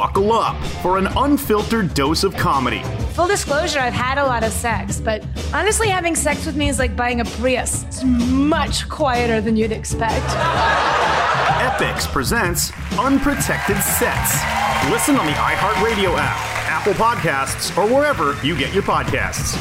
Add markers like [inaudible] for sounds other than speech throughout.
buckle up for an unfiltered dose of comedy. Full disclosure, I've had a lot of sex, but honestly, having sex with me is like buying a Prius. It's much quieter than you'd expect. Epix presents Unprotected Sets. Listen on the iHeartRadio app, Apple Podcasts, or wherever you get your podcasts.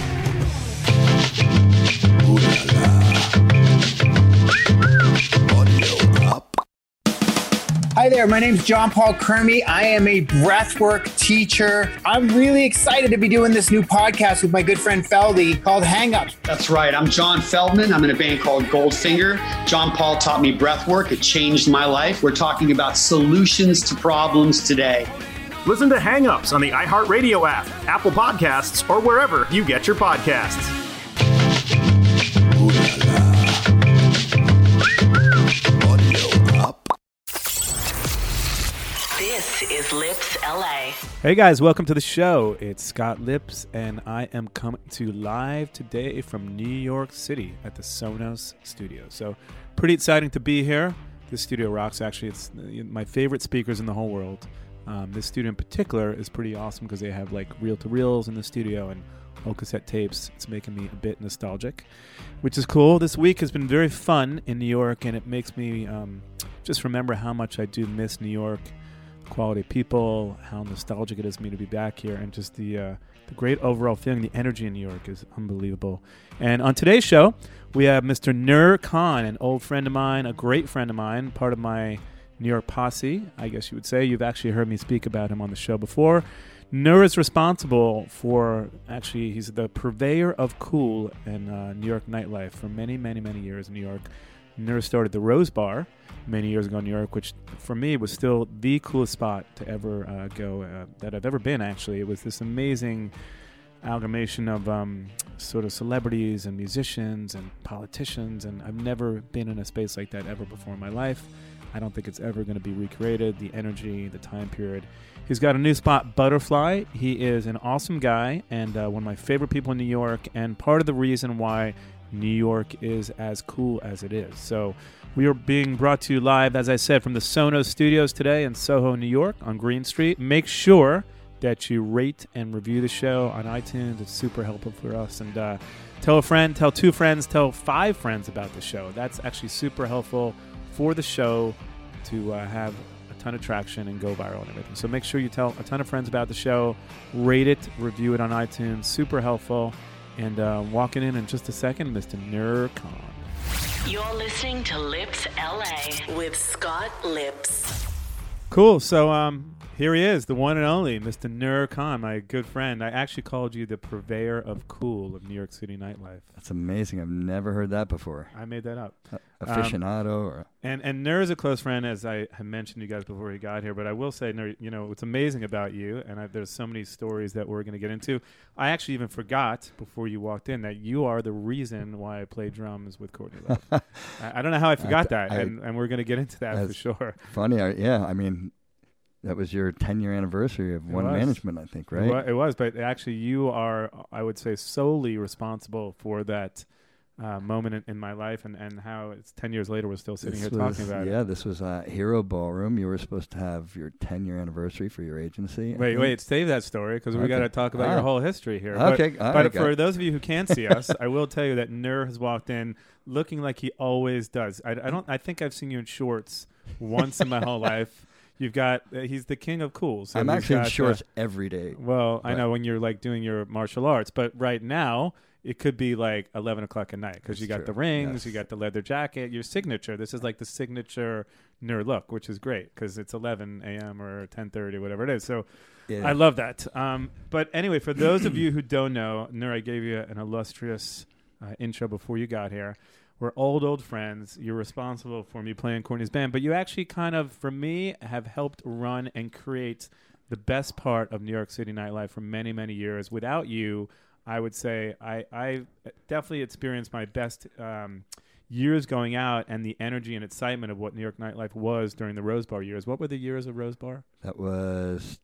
Hi there, my name's John Paul Kermy. I am a breathwork teacher. I'm really excited to be doing this new podcast with my good friend Feldy called Hangups. That's right. I'm John Feldmann. I'm in a band called Goldfinger. John Paul taught me breathwork. It changed my life. We're talking about solutions to problems today. Listen to Hang Ups on the iHeartRadio app, Apple Podcasts, or wherever you get your podcasts. Lipps LA. Hey guys, welcome to the show. It's Scott Lipps, and I am coming to live today from New York City at the Sonos studio. So, pretty exciting to be here. This studio rocks. Actually, it's uh, my favorite speakers in the whole world. Um, this studio in particular is pretty awesome because they have like reel to reels in the studio and old cassette tapes. It's making me a bit nostalgic, which is cool. This week has been very fun in New York, and it makes me um, just remember how much I do miss New York quality people, how nostalgic it is for me to be back here, and just the uh, the great overall feeling. The energy in New York is unbelievable. And on today's show, we have Mr. Nur Khan, an old friend of mine, a great friend of mine, part of my New York posse, I guess you would say. You've actually heard me speak about him on the show before. Nur is responsible for actually he's the purveyor of cool in uh, New York nightlife for many, many, many years in New York. Nur started the Rose Bar many years ago in New York, which for me was still the coolest spot to ever uh, go uh, that I've ever been. Actually, it was this amazing amalgamation of um, sort of celebrities and musicians and politicians, and I've never been in a space like that ever before in my life. I don't think it's ever going to be recreated. The energy, the time period. He's got a new spot, Butterfly. He is an awesome guy and uh, one of my favorite people in New York, and part of the reason why New York is as cool as it is. So, we are being brought to you live, as I said, from the Sonos studios today in Soho, New York, on Green Street. Make sure that you rate and review the show on iTunes. It's super helpful for us. And uh, tell a friend, tell two friends, tell five friends about the show. That's actually super helpful for the show to uh, have a ton of traction and go viral and everything. So make sure you tell a ton of friends about the show, rate it, review it on iTunes. Super helpful. And uh, walking in in just a second, Mr. Nur Khan. You're listening to Lipps LA with Scott Lipps. Cool. So um, here he is, the one and only Mr. Nur Khan, my good friend. I actually called you the purveyor of cool of New York City nightlife. That's amazing. I've never heard that before. I made that up. Uh, aficionado or And and Nur is a close friend, as I had mentioned to you guys before he got here. But I will say, Nur, you know, what's amazing about you, and I, there's so many stories that we're going to get into. I actually even forgot before you walked in that you are the reason why I play drums with Courtney Love. [laughs] I, I don't know how I forgot that, I- and, and we're going to get into that for sure. funny. I, yeah, I mean, that was your 10 year anniversary of One was. Management, I think, It right? It was, but actually, you are, I would say, solely responsible for that uh, moment in, in my life, and, and how it's ten years later we're still sitting This here was- talking about yeah, it. Yeah, this was uh, Hero Ballroom. You were supposed to have your 10 year anniversary for your agency. Wait, wait, save that story because we got to talk about Ah. your whole history here. But- Okay, but, right, for those of you who can't see us, [laughs] I will tell you that Nur has walked in looking like he always does. I, I don't. I think I've seen you in shorts once in my whole [laughs] life. You've got. Uh, he's the king of cool. So I'm actually in shorts every day. Well, I know when you're like doing your martial arts, but right now it could be like 11 o'clock at night because you got true. the rings, Yes. you got the leather jacket, your signature. This is like the signature Nur look, which is great because it's 11 a.m. or 10:30, whatever it is. So Yeah. I love that. Um, but anyway, for those of you who don't know, Nur, I gave you an illustrious uh, intro before you got here. We're old, old friends. You're responsible for me playing Courtney's band, but you actually kind of, for me, have helped run and create the best part of New York City nightlife for many, many years. Without you, I would say I, I definitely experienced my best um, years going out and the energy and excitement of what New York nightlife was during the Rose Bar years. What were the years of Rose Bar? That was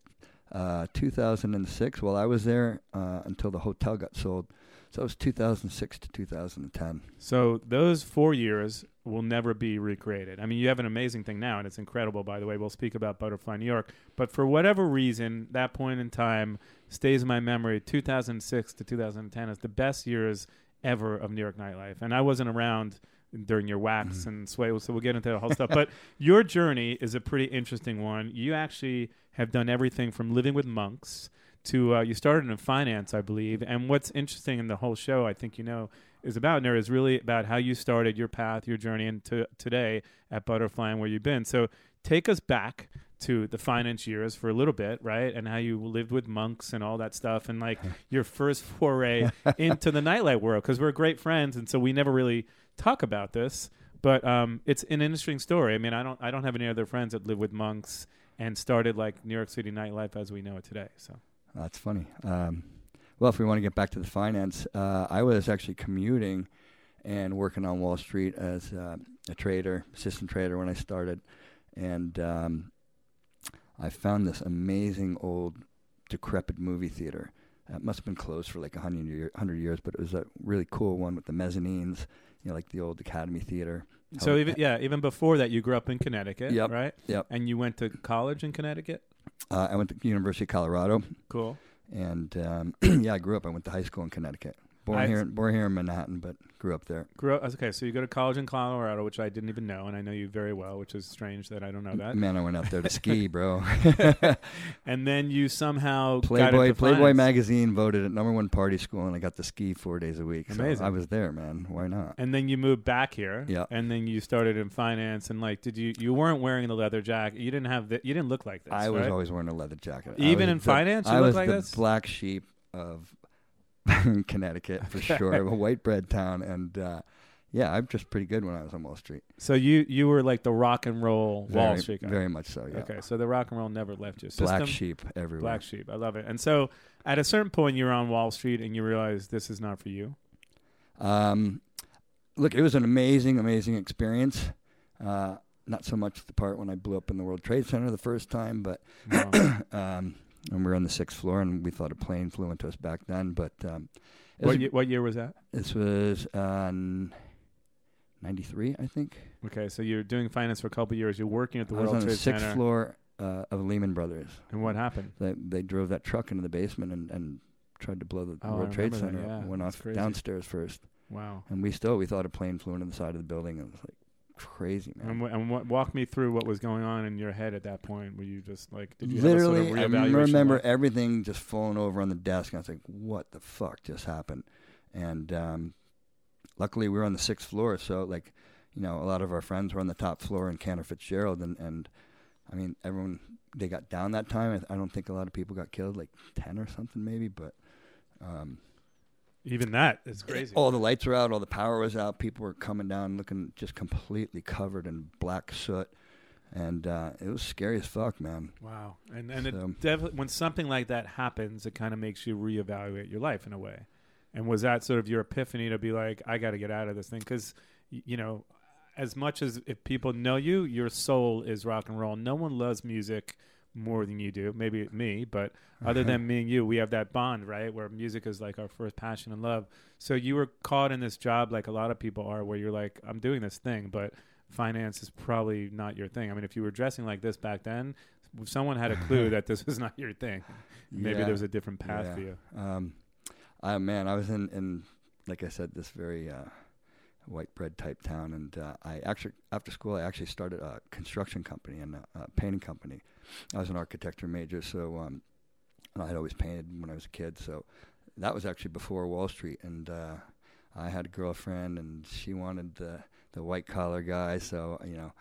uh, 2006. Well, I was there uh, until the hotel got sold. So it was 2006 to 2010. So those four years will never be recreated. I mean, you have an amazing thing now, and it's incredible. By the way, we'll speak about Butterfly New York, but for whatever reason, that point in time stays in my memory. 2006 to 2010 is the best years ever of New York nightlife, and I wasn't around during your wax Mm-hmm. and sway, so we'll get into the whole stuff. But [laughs] your journey is a pretty interesting one. You actually have done everything from living with monks to uh, you started in finance, I believe. And what's interesting in the whole show, I think you know, is about Nur is really about how you started your path, your journey into today at Butterfly and where you've been. So take us back to the finance years for a little bit, right? And how you lived with monks and all that stuff, and like [laughs] your first foray into the nightlife world. Because we're great friends, and so we never really talk about this. But um, it's an interesting story. I mean, I don't, I don't have any other friends that live with monks and started like New York City nightlife as we know it today. So That's funny. Um, well, if we want to get back to the finance, uh, I was actually commuting and working on Wall Street as uh, a trader, assistant trader when I started, and um, I found this amazing old decrepit movie theater. It must have been closed for like a hundred year, hundred years, but it was a really cool one with the mezzanines, you know, like the old Academy Theater. So even yeah, even before that, you grew up in Connecticut, Yep. right? Yep. And you went to college in Connecticut. Uh, I went to University of Colorado, Cool. and um, [clears throat] yeah, I grew up. I went to high school in Connecticut. Born I- here, born here in Manhattan, but grew up there. Grew up. Okay, so you go to college in Colorado, which I didn't even know, and I know you very well, which is strange that I don't know that. Man, I went out there to ski, [laughs] bro. [laughs] And then you somehow got Playboy Playboy finance. magazine voted it number one party school, and I got to ski four days a week. So Amazing. I was there, man. Why not? And then you moved back here. Yeah. And then you started in finance, and like, did you? You weren't wearing the leather jacket. You didn't have. The, you didn't look like this. I was right? always wearing a leather jacket. Even in the- finance, you I look was like the this? black sheep of [laughs] Connecticut for sure. a white bread town, and uh, yeah, I'm just pretty good when I was on Wall Street. So you you were like the rock and roll Wall Very- Street guy. very much so. Yeah. Okay, so the rock and roll never left you. Black sheep everywhere. Black sheep. I love it. And so at a certain point, you were on Wall Street and you realized this is not for you. Um, look, it was an amazing, amazing experience. Uh, not so much the part when I blew up in the World Trade Center the first time, but Wow. [clears throat] um, and we were on the sixth floor, and we thought a plane flew into us back then. But um, what, a- what year was that? this was uh, '93, I think. Okay, so you're doing finance for a couple of years. You're working at the I was World on the sixth Center. floor uh, of Lehman Brothers. And what happened? They, they drove that truck into the basement and, and tried to blow the Oh, I World Trade remember that, Center. yeah. Went That's off crazy. downstairs first, Wow. and we still we thought a plane flew into the side of the building. And It was like crazy, man. And, wh- and what, walk me through what was going on in your head at that point. Were you just like, did you Literally, I sort of reevaluation remember everything just falling over on the desk. And I was like, "What the fuck just happened?" And um, luckily, we were on the sixth floor, so like, you know, a lot of our friends were on the top floor in Cantor Fitzgerald, and and I mean, everyone they got down that time. I, I don't think a lot of people got killed, like ten or something maybe, but. Um, Even that is crazy. all the lights were out, all the power was out. People were coming down, looking just completely covered in black soot, and uh, it was scary as fuck, man. Wow. And and So- it definitely when something like that happens, it kind of makes you reevaluate your life in a way. And was that sort of your epiphany to be like, I got to get out of this thing? Because you know, as much as if people know you, your soul is rock and roll. No one loves music more than you do. Maybe me, but [laughs] other than me and you, we have that bond, right? Where music is like our first passion and love. So you were caught in this job, like a lot of people are, where you're like, I'm doing this thing, but finance is probably not your thing. I mean, if you were dressing like this back then, if someone had a clue [laughs] that this was not your thing, maybe Yeah. there was a different path Yeah. for you. Um, I man, I was in, in like I said, this very uh, white bread type town, and uh, I actually after school I actually started a construction company and a, a painting company. I was an architecture major, so um, and I had always painted when I was a kid. So that was actually before Wall Street, and uh, I had a girlfriend, and she wanted the the white collar guy. So you know,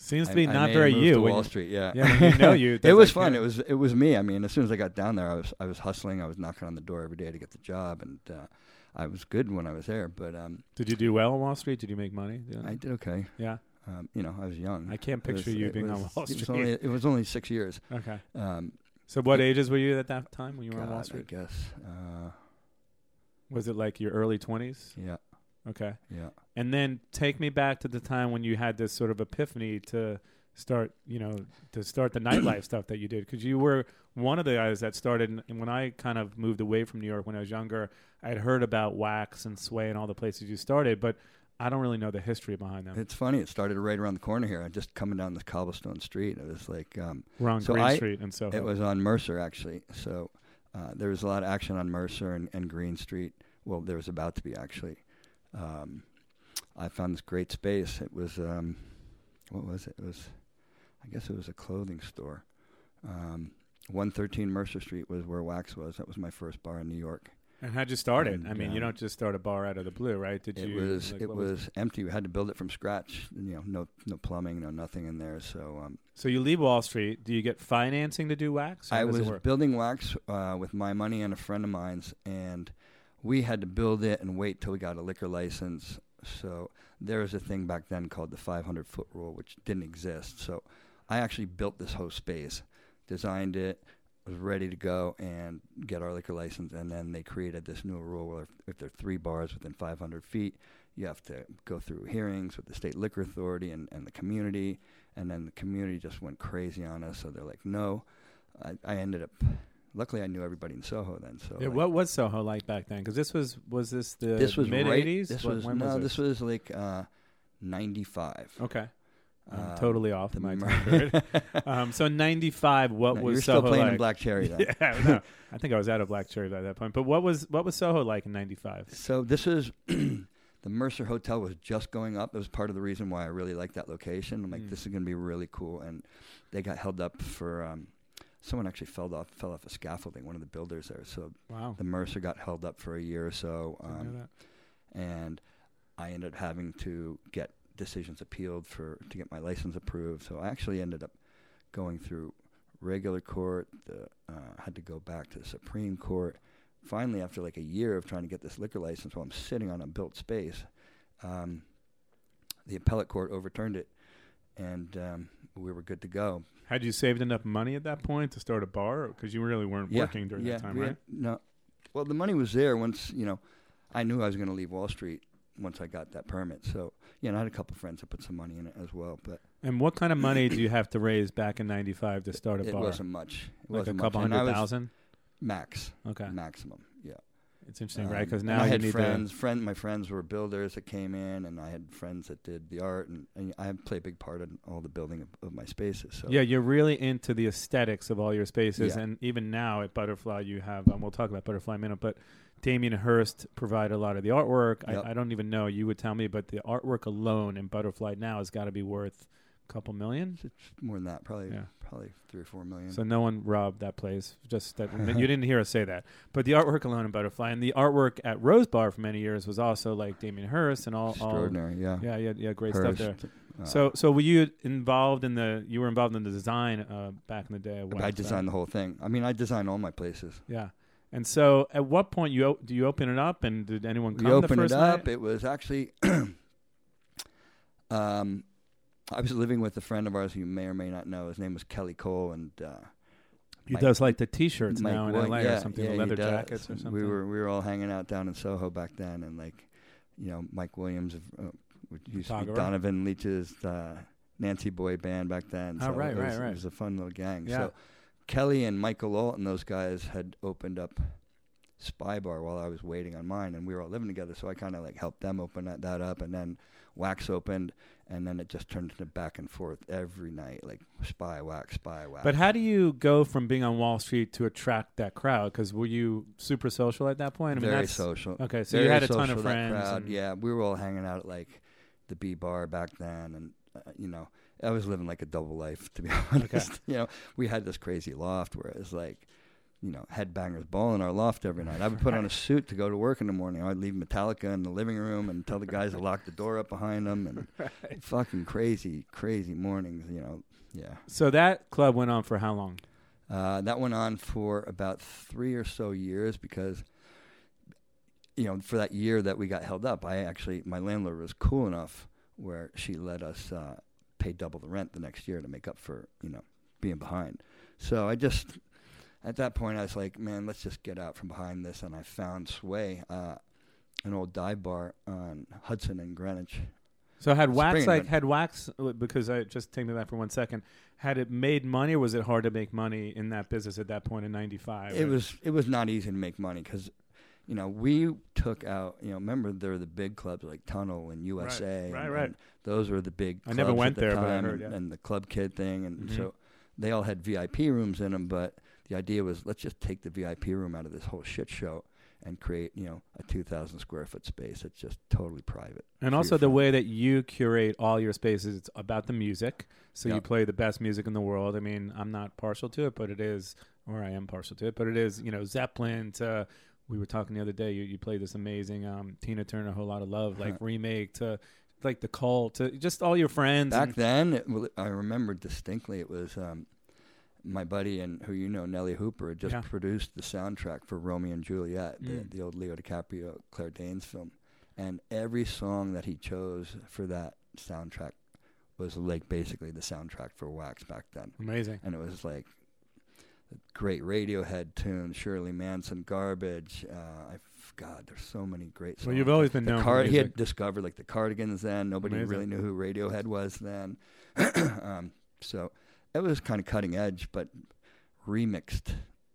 Seems to be I not a very you. to Wall Street, yeah. Yeah, you know you, [laughs] it was like, fun. yeah. It was it was me. I mean, as soon as I got down there, I was I was hustling. I was knocking on the door every day to get the job, and uh, I was good when I was there. But um, Did you do well on Wall Street? Did you make money? doing I did okay. Yeah. Um, you know, I was young. I can't It was- picture you it being on was- Wall It was Street. only, it was only six years. Okay. Um, So what ages were you at that time when you were on Wall God, I Street? guess. Uh, Was it like your early 20s? yeah, Okay. yeah. And then take me back to the time when you had this sort of epiphany to start, you know, to start the nightlife stuff that you did? Because you were one of the guys that started. And when I kind of moved away from New York when I was younger, I had heard about Wax and Sway and all the places you started, but I don't really know the history behind them. It's funny. It started right around the corner here. I just coming down this cobblestone street. It was like um, We're on so Green I- Street and so It was on Mercer actually. So uh, there was a lot of action on Mercer and, and Green Street. Well, there was about to be actually. Um, I found this great space. It was um, what was it? It was, I guess it was a clothing store. Um, 113 Mercer Street was where Wax was. That was my first bar in New York. And how'd you start it? I mean, you um, don't just start a bar out of the blue, right? Did It you? was like, it what was empty. We had to build it from scratch. You know, no no plumbing, no nothing in there. So um, So you leave Wall Street. Do you get financing to do wax? I was building wax uh, with my money and a friend of mine's, and we had to build it and wait till we got a liquor license. So there was a thing back then called the 500 foot rule, which didn't exist. So I actually built this whole space, designed it, was ready to go and get our liquor license, and then they created this new rule where if, if there are three bars within 500 feet, you have to go through hearings with the state liquor authority and, and the community, and then the community just went crazy on us. So they're like, no. I, I ended up. Luckily, I knew everybody in Soho then. So Yeah, like, what was Soho like back then? Because this was was this the this was mid right- '80s? This What- was no. was this was like uh, '95. okay. I'm Um, totally off the my time [laughs] um, so '95, what No, was you were Soho still playing like? in Black Cherry then. [laughs] yeah, no, I think I was out of Black Cherry by that point. But what was what was Soho like in '95? So this is [clears throat] the Mercer Hotel was just going up. It was part of the reason why I really liked that location. I'm like, Mm. this is going to be really cool. And they got held up for um, someone actually fell off fell off a scaffolding. One of the builders there. So Wow, the Mercer got held up for a year or so. Um, and I ended up having to get decisions appealed for to get my license approved. So I actually ended up going through regular court. The, uh, had to go back to the Supreme Court. Finally, after like a year of trying to get this liquor license, while I'm sitting on a built space, um, the appellate court overturned it, and um, we were good to go. Had you saved enough money at that point to start a bar? Because you really weren't Yeah, working during yeah, that time, right? had- no, well, the money was there once you know. I knew I was going to leave Wall Street once I got that permit. So yeah, and I had a couple friends that put some money in it as well, but And what kind of money do you have to raise back in '95 to start a it bar? wasn't much. It like a wasn't couple much. Hundred thousand. max, Okay, maximum. Yeah. it's interesting, Um, right? Because now I you had friends. Friend, my friends were builders that came in, and I had friends that did the art, and, and I play a big part in all the building of, of my spaces. So. Yeah, you're really into the aesthetics of all your spaces, Yeah. and even now at Butterfly, you have. And we'll talk about Butterfly in a minute, but Damien Hirst provided a lot of the artwork. Yep. I, I don't even know. You would tell me, but the artwork alone in Butterfly now has got to be worth a couple million. it's more than that, probably Yeah. probably three or four million. So no one robbed that place. Just that [laughs] you didn't hear us say that. But the artwork alone in Butterfly and the artwork at Rose Bar for many years was also like Damien Hirst and all. all Extraordinary, yeah. yeah, yeah, yeah, great stuff there. Uh, So, so were you involved in the? You were involved in the design uh, back in the day. I designed the whole thing. I mean, I designed all my places. Yeah, and so at what point you o- do you open it up and did anyone come we the opened first it up. night? It was actually, [clears throat] um, I was living with a friend of ours who you may or may not know. His name was Kelly Cole, and uh, he Mike- does like the T-shirts Mike now in Wood- LA yeah, or something, yeah, the leather jackets or something. We were we were all hanging out down in Soho back then, and like, you know, Mike Williams, of, uh, used to be Donovan Leitch's uh, Nancy Boy band back then. Oh, right, it was, right, right. It was a fun little gang. Yeah. So Kelly and Michael Ault and those guys had opened up Spy Bar while I was waiting on mine, and we were all living together. So I kind of like helped them open that, that up, and then Wax opened, and then it just turned into back and forth every night, like Spy Wax, Spy Wax. But how do you go from being on Wall Street to attract that crowd? Because were you super social at that point? I mean, very that's, social. Okay, so Very you had a ton of friends. crowd. Yeah, we were all hanging out at like the B bar back then, and uh, you know, I was living like a double life to be [laughs] honest. You know, we had this crazy loft where it was like, you know, headbangers ball in our loft every night. I would put on a suit to go to work in the morning. I'd leave Metallica in the living room and tell the guys to lock the door up behind them, and [laughs] fucking crazy, crazy mornings. You know, yeah. So that club went on for how long? Uh, that went on for about three or so years because, you know, for that year that we got held up, I actually, my landlord was cool enough where she let us uh, pay double the rent the next year to make up for, you know, being behind. So I just, at that point, I was like, man, let's just get out from behind this. And I found Sway, uh, an old dive bar on Hudson and Greenwich. So had Wax Spring, like had Wax because I just take me back for one second. Had it made money, or was it hard to make money in that business at that point in '95? It was it was not easy to make money because, you know, we took out. You know, remember there were the big clubs like Tunnel and USA. right, and, right. and those were the big. I never went the there, but I heard, and, yeah. and the Club Kid thing, and Mhm. so they all had VIP rooms in them. But the idea was let's just take the VIP room out of this whole shit show and create you know a 2,000 square foot space that's just totally private. And also the way that you curate all your spaces, it's about the music. So you play the best music in the world. I mean, I'm not partial to it, but it is, or I am partial to it, but it is, you know, Zeppelin to, we were talking the other day, you, you played this amazing um, Tina Turner, Whole Lot of Love, like remake to like the cult to just all your friends. Back then, it, well, I remember distinctly. It was um, my buddy and who you know, Nellee Hooper, had just Yeah. produced the soundtrack for Romeo and Juliet, Mm. the, the old Leo DiCaprio, Claire Danes film, and every song that he chose for that soundtrack was like basically the soundtrack for Wax back then, amazing. and it was like great Radiohead tunes, Shirley Manson, Garbage. Uh, God, there's so many great songs. Well, you've always been The known Car- he had discovered like the Cardigans then. Nobody Amazing. really knew who Radiohead was then. [clears throat] um, so it was kind of cutting edge, but remixed.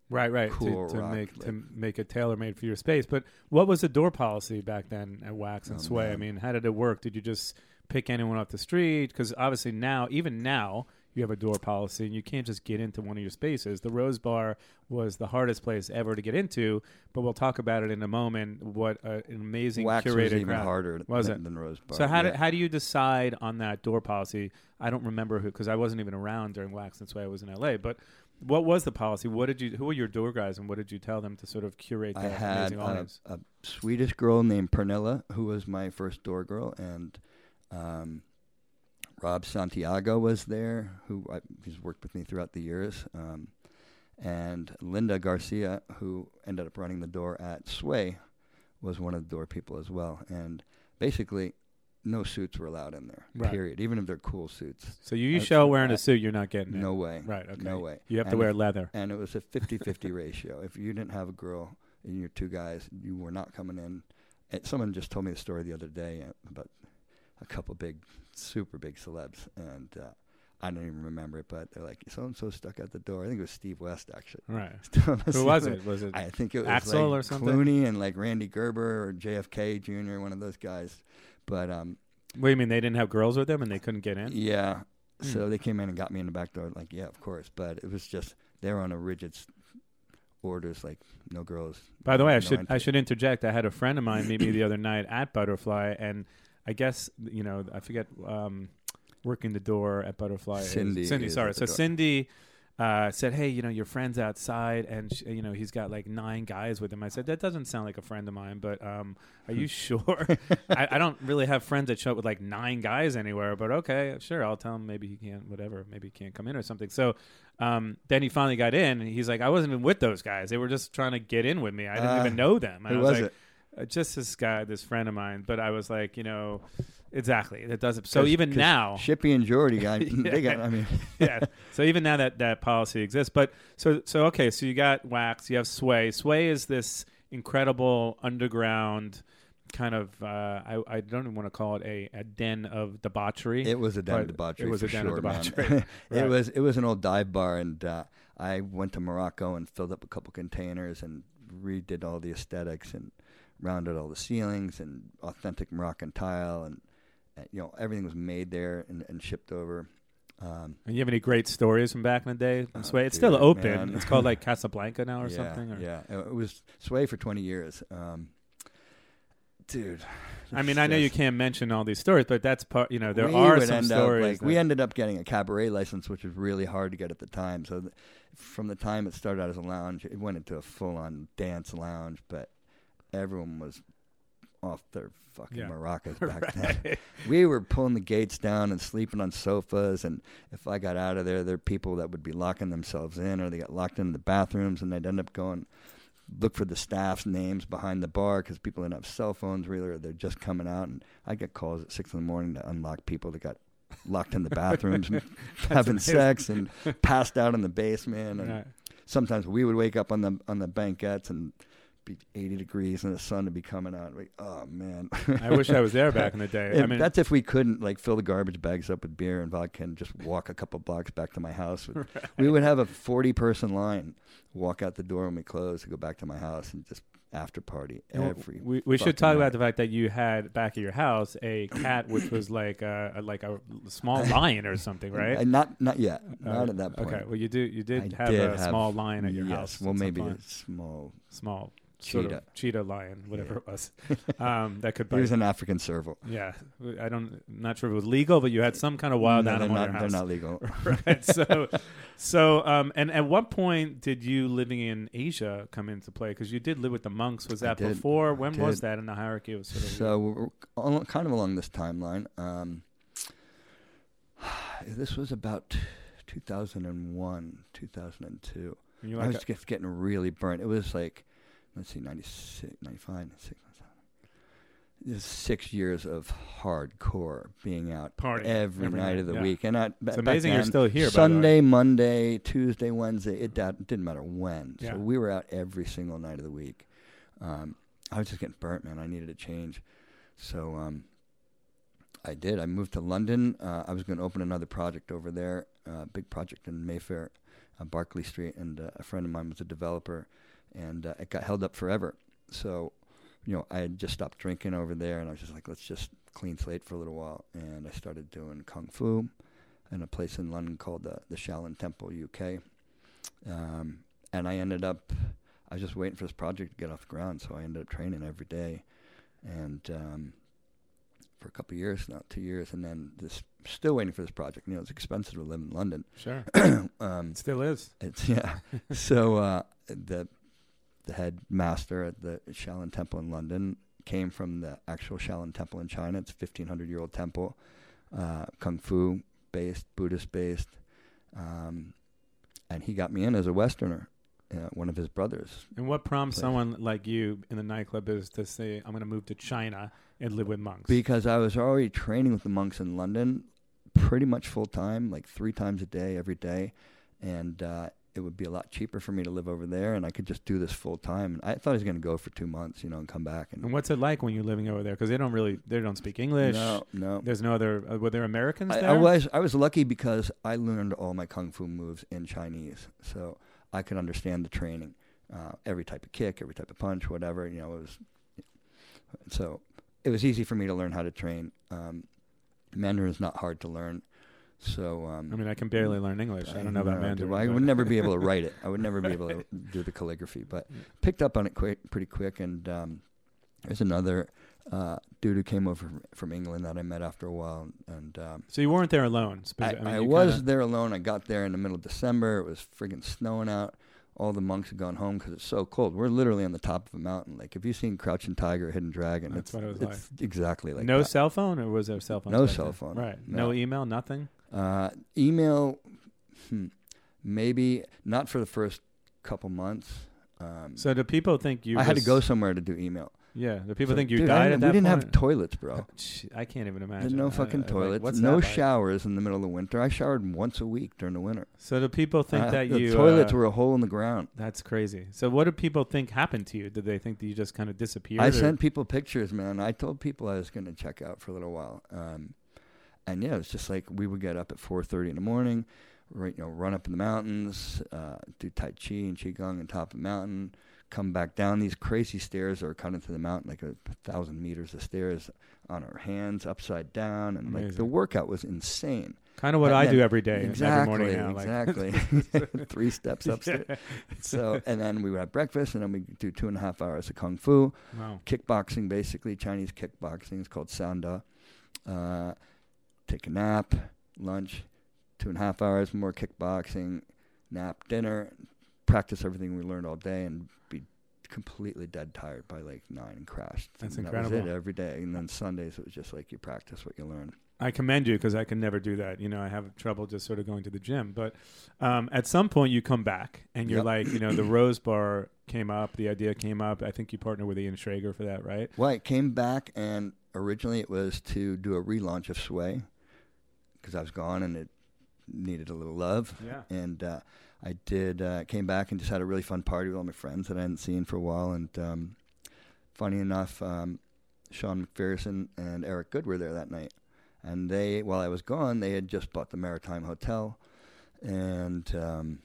Right, right. cool to, to make to make it tailor made for your space. But what was the door policy back then at Wax and Oh, Sway? I mean, how did it work? Did you just pick anyone off the street? Because obviously now, even now, you have a door policy, and you can't just get into one of your spaces. The Rose Bar was the hardest place ever to get into, but we'll talk about it in a moment. What a, an amazing Wax curated was even crowd. harder Was than, it? than Rose Bar. So how yeah. do, how do you decide on that door policy? I don't remember who because I wasn't even around during Wax and Sway. I was in L.A. But what was the policy? What did you? Who were your door guys, and what did you tell them to sort of curate I had amazing a, a Swedish girl named Pernilla who was my first door girl, and um, Rob Santiago was there, who I, who's worked with me throughout the years, um, and Linda Garcia, who ended up running the door at Sway, was one of the door people as well. And basically, no suits were allowed in there. Right. Period. Even if they're cool suits. So you, you That's- show wearing a uh, suit, you're not getting it. No way. Right. Okay. No way. You have to wear if- leather. and it was a 50-50 [laughs] ratio. If you didn't have a girl and your two guys, you were not coming in. And someone just told me the story the other day uh, about a couple big, super big celebs, and uh, I don't even remember it, but they're like, so and so stuck at the door. I think it was Steve West actually. Right. [laughs] Who was it? Was it? I think it was Axel like or something? Clooney and like Rande Gerber or JFK Jr. One of those guys. But um, What do you mean they didn't have girls with them and they couldn't get in? yeah. Hmm. So they came in and got me in the back door. Like, yeah, of course. But it was just they were on a rigid orders, like no girls. By the way, I should entry. I should interject. I had a friend of mine meet me the other night at Butterfly, and I guess you know I forget um, working the door at Butterfly. Cindy Cindy, sorry. So. Cindy uh, said, "Hey, you know your friend's outside, and sh- you know he's got like nine guys with him." I said, "That doesn't sound like a friend of mine, but um, are you [laughs] sure? [laughs] I, I don't really have friends that show up with like nine guys anywhere, but okay, sure, I'll tell him maybe he can't, whatever, maybe he can't come in or something." So um, then he finally got in, and he's like, "I wasn't even with those guys; they were just trying to get in with me. I didn't Uh, even know them." And who I was, was like, it? Uh, just this guy, this friend of mine. But I was like, you know, exactly. That does it. So even now, Shippy and Jordy got [laughs] [laughs] they got. I mean, [laughs] yeah. So even now that that policy exists, but so so okay. So you got wax. You have sway. Sway is this incredible underground kind of. Uh, I I don't even want to call it a, a den of debauchery. It was a den of debauchery. it was a den of sure, man. debauchery. Right. it was it was an old dive bar, and uh, I went to Morocco and filled up a couple containers and redid all the aesthetics and rounded all the ceilings and authentic Moroccan tile and, and you know everything was made there and, and shipped over. Um, And you have any great stories from back in the day? Oh, Sway. It's still open. man. It's called like [laughs] Casablanca now or yeah, something. Or? yeah, it it was Sway for twenty years. Um, dude, I mean, I know you can't mention all these stories, but that's part. You know, there we are some stories. Like, we ended up getting a cabaret license, which was really hard to get at the time. So, th- from the time it started out as a lounge, it went into a full-on dance lounge. But everyone was off their fucking Yeah. maracas [laughs] back then. We were pulling the gates down and sleeping on sofas. And if I got out of there, there were people that would be locking themselves in, or they got locked in the bathrooms, and they'd end up going look for the staff's names behind the bar because people didn't have cell phones really, or they're just coming out. And I get calls at six in the morning to unlock people that got locked in the bathrooms, [laughs] [laughs] having amazing. sex, and passed out in the basement. And Right. sometimes we would wake up on the on the banquettes and be 80 degrees and the sun would be coming out. Like, oh man. I wish I was there back in the [laughs] day. I mean, that's if we couldn't like fill the garbage bags up with beer and vodka and just walk a couple blocks back to my house. [laughs] We would have a 40 person line, walk out the door when we close, and go back to my house and just after party every. we, we should talk night. about the fact that you had back at your house a cat which was [coughs] like a, like a small lion or something, right? Uh, not not yet. Uh, Not at that point. Okay, well you do you did I have did a have- small lion at your yes, house. Well, maybe a small. small sort cheetah. of cheetah lion, whatever it was. [laughs] Um, that could He was an African serval. Yeah, I don't not sure if it was legal, but you had some kind of wild no, they're animal not, in your they're not legal. [laughs] right. So, so, um, and at what point did you living in Asia come into play? Because you did live with the monks. Was that did. before? When was that in the hierarchy? Of sort of So we're kind of along this timeline. Um, [sighs] this was about 2001, 2002. you're I like was just getting really burnt. It was like, let's see, 96, 95, 96, this is six years of hardcore being out Partying every, every night, night, of the yeah. week. And I, It's amazing you're still here, by the way. Sunday, Monday, Tuesday, Wednesday. It, didn't matter when. Yeah. So we were out every single night of the week. Um, I was just getting burnt, man. I needed a change. So um, I did. I moved to London. Uh, I was going to open another project over there, uh, big project in Mayfair, uh, Berkeley Street, and uh, a friend of mine was a developer, and uh, it got held up forever. So, you know, I had just stopped drinking over there, and I was just like, let's just clean slate for a little while. And I started doing kung fu in a place in London called the, the Shaolin Temple, UK. Um, and I ended up, I was just waiting for this project to get off the ground, so I ended up training every day. And um, for a couple of years now, two years, and then this still waiting for this project. You know, it's expensive to live in London. sure, [coughs] um, still is. it's yeah. [laughs] so uh, the the head master at the Shaolin Temple in London came from the actual Shaolin Temple in China. It's a fifteen hundred year old temple, uh, kung fu based, Buddhist based, um, and he got me in as a Westerner. Uh, one of his brothers. And what prompts someone like you in the nightclub is to say, "I'm going to move to China and live with monks"? Because I was already training with the monks in London, pretty much full time, like three times a day, every day, and uh, it would be a lot cheaper for me to live over there, and I could just do this full time. And I thought I was going to go for two months, you know, and come back. And and what's it like when you're living over there? Because they don't really, they don't speak English. no, no. There's no other. Uh, were there Americans I, there? I was I was lucky because I learned all my kung fu moves in Chinese, so I could understand the training, uh, every type of kick, every type of punch, whatever. You know, it was so it was easy for me to learn how to train. Um, Mandarin is not hard to learn, so um, I mean, I can barely learn English. I don't know about Mandarin. I would never be able to [laughs] write it. I would never be able to do the calligraphy, but picked up on it quick, pretty quick. And um, there's another uh, dude who came over from, England that I met after a while, and um, So you weren't there alone. I, Speci- mean, I was kinda- there alone. I got there in the middle of December. It was friggin' snowing out. All the monks had gone home because it's so cold. We're literally on the top of a mountain. Like, if you've seen Crouching Tiger, Hidden Dragon, That's it's, what it was it's exactly like no that. cell phone, or was there cell phone? No cell then? phone, Right. no. No email. Nothing. Uh, email, hmm, maybe not for the first couple months. Um, So do people think you? I had to go somewhere to do email. Yeah. Do people So, think you dude, died at we that didn't point? have toilets, bro. [laughs] I can't even There's imagine. no I- fucking I- toilets. what's no like? showers in the middle of the winter. I showered once a week during the winter. So do people think Uh, that the you? toilets uh, were a hole in the ground. That's crazy. So what do people think happened to you? Did they think that you just kind of disappeared? I or- sent people pictures, man. I told people I was going to check out for a little while. Um, and yeah, it's just like we would get up at 4:30 in the morning, right, you know, run up in the mountains, uh, do tai chi and qigong on top of the mountain, come back down these crazy stairs that are cut into the mountain, like a thousand meters of stairs on our hands, upside down, and like the workout was insane. Kind of what And I then- do every day, Exactly, every morning now. Like, exactly. [laughs] [laughs] Three steps upstairs. So, and then we would have breakfast, and then we do two and a half hours of kung fu wow. kickboxing, basically Chinese kickboxing. It's called Sanda. Uh, take a nap, lunch, two and a half hours more kickboxing, nap, dinner, practice everything we learned all day, and be completely dead tired by like nine and crashed. That's and That incredible. was it every day, and then Sundays it was just like you practice what you learn. I commend you because I can never do that. You know, I have trouble just sort of going to the gym. But um, at some point, you come back and you're Yep. like, you know, the [clears throat] Rose Bar came up, the idea came up. I think you partnered with Ian Schrager for that, right? Well, it came back, and originally it was to do a relaunch of Sway because I was gone, and it needed a little love. Yeah. And uh, I did. Uh, came back and just had a really fun party with all my friends that I hadn't seen for a while. And um, funny enough, um, Sean MacPherson and Eric Goode were there that night. And they, while I was gone, they had just bought the Maritime Hotel, and um,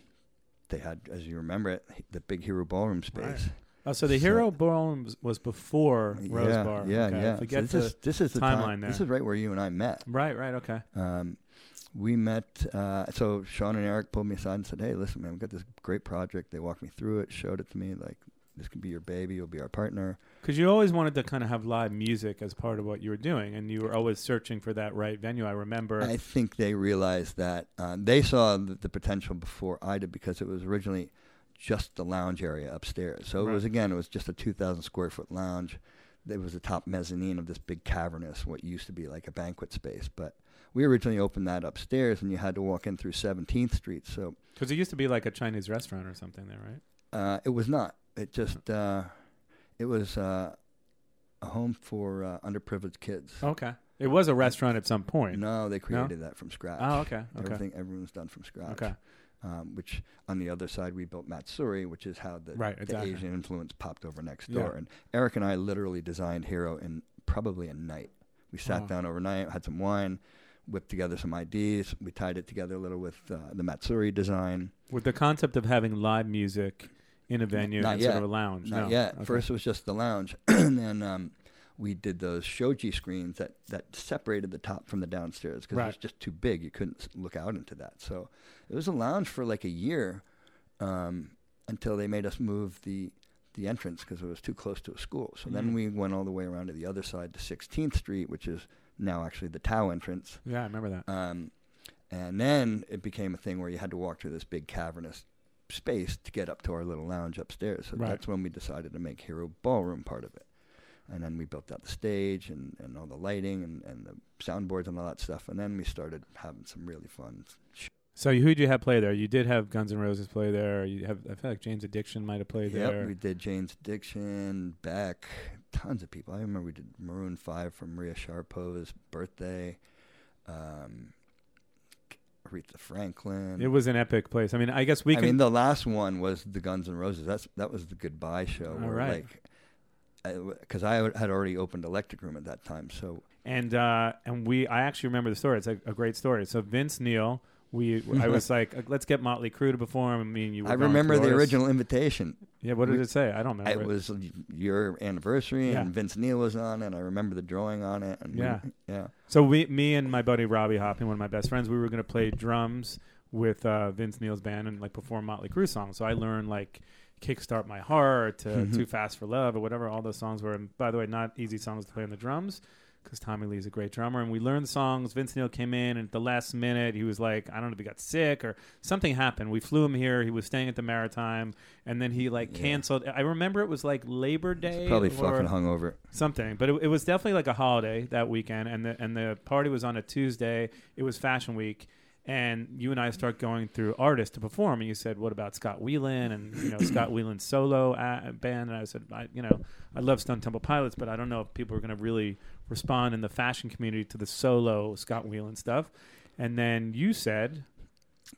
they had, as you remember it, the big Hero Ballroom space. Right. Oh, so the Hero Ballroom was- was before Rose yeah, Bar. Yeah, okay. yeah. So So this the is this is the timeline time. there. This is right where you and I met. right, right, okay. Um, we met. Uh, so Sean and Eric pulled me aside and said, "Hey, listen, man, we've got this great project." They walked me through it, showed it to me. Like, this could be your baby. You'll be our partner. Because you always wanted to kind of have live music as part of what you were doing, and you were always searching for that right venue. I remember. I think they realized that uh, they saw the, the potential before I did because it was originally just the lounge area upstairs. So it was again, it was just a 2,000 square foot lounge. It was the top mezzanine of this big cavernous, what used to be like a banquet space. But we originally opened that upstairs, and you had to walk in through 17th Street. So Because it used to be like a Chinese restaurant or something there, right? uh, it was not. It just uh, it was uh, a home for uh, underprivileged kids. Okay. It was a restaurant at some point. No, they created that from scratch. Oh, okay. Okay. Everything, everyone's done from scratch. Okay. Um, which on the other side we built Matsuri, which is how the, Right, the. Asian influence popped over next Yeah. door. And Eric and I literally designed Hero in probably a night. We sat Wow. down overnight, had some wine, whipped together some ideas. We tied it together a little with uh, the Matsuri design. With the concept of having live music in a venue Not instead yet. of a lounge. Not no. yet. Okay. First it was just the lounge, [clears throat] and then um, we did those shoji screens that, that separated the top from the downstairs because it was just too big. You couldn't look out into that. So it was a lounge for like a year um, until they made us move the the entrance because it was too close to a school. So Mm. then we went all the way around to the other side to 16th Street, which is now actually the Tao entrance. Yeah, I remember that. Um, and then it became a thing where you had to walk through this big cavernous space to get up to our little lounge upstairs. So Right. that's when we decided to make Hero Ballroom part of it. And then we built out the stage and, and all the lighting and, and the soundboards and all that stuff. And then we started having some really fun. Sh- So who did you have play there? You did have Guns N' Roses play there. You have. I feel like Jane's Addiction might have played yep, there. we did Jane's Addiction, Beck, tons of people. I remember we did Maroon 5 for Maria Sharapova's birthday. Um, Aretha Franklin. It was an epic place. I mean, I guess we I mean, the last one was the Guns N' Roses. That's that was the goodbye show. All where, right. Like, because I, had already opened Electric Room at that time, so and uh, and we. I actually remember the story. It's a, a great story. So Vince Neil. We. I was [laughs] like, let's get Motley Crue to perform. I mean, you. Were I remember the original invitation. Yeah. What did we- it say? I don't remember. It was your anniversary, Yeah. and Vince Neil was on it. I remember the drawing on it. And we- Yeah. yeah. So we, me and my buddy Robbie Hopping, one of my best friends, we were going to play drums with uh, Vince Neil's band and like perform Motley Crue songs. So I learned like "Kickstart My Heart" to Mm-hmm. "Too Fast for Love" or whatever all those songs were. And by the way, not easy songs to play on the drums because Tommy Lee's a great drummer. And we learned songs. Vince Neil came in, and at the last minute, he was like, I don't know if he got sick or something happened. We flew him here. He was staying at the Maritime, and then he like Yeah. canceled. I remember it was like Labor Day, Probably fucking hungover. something but it, it was definitely like a holiday that weekend and the and the party was on a tuesday it was fashion week and you and i start going through artists to perform and you said what about scott weiland and you know scott weiland's solo uh, band and i said I, you know i love stone temple pilots but i don't know if people are going to really respond in the fashion community to the solo scott weiland stuff and then you said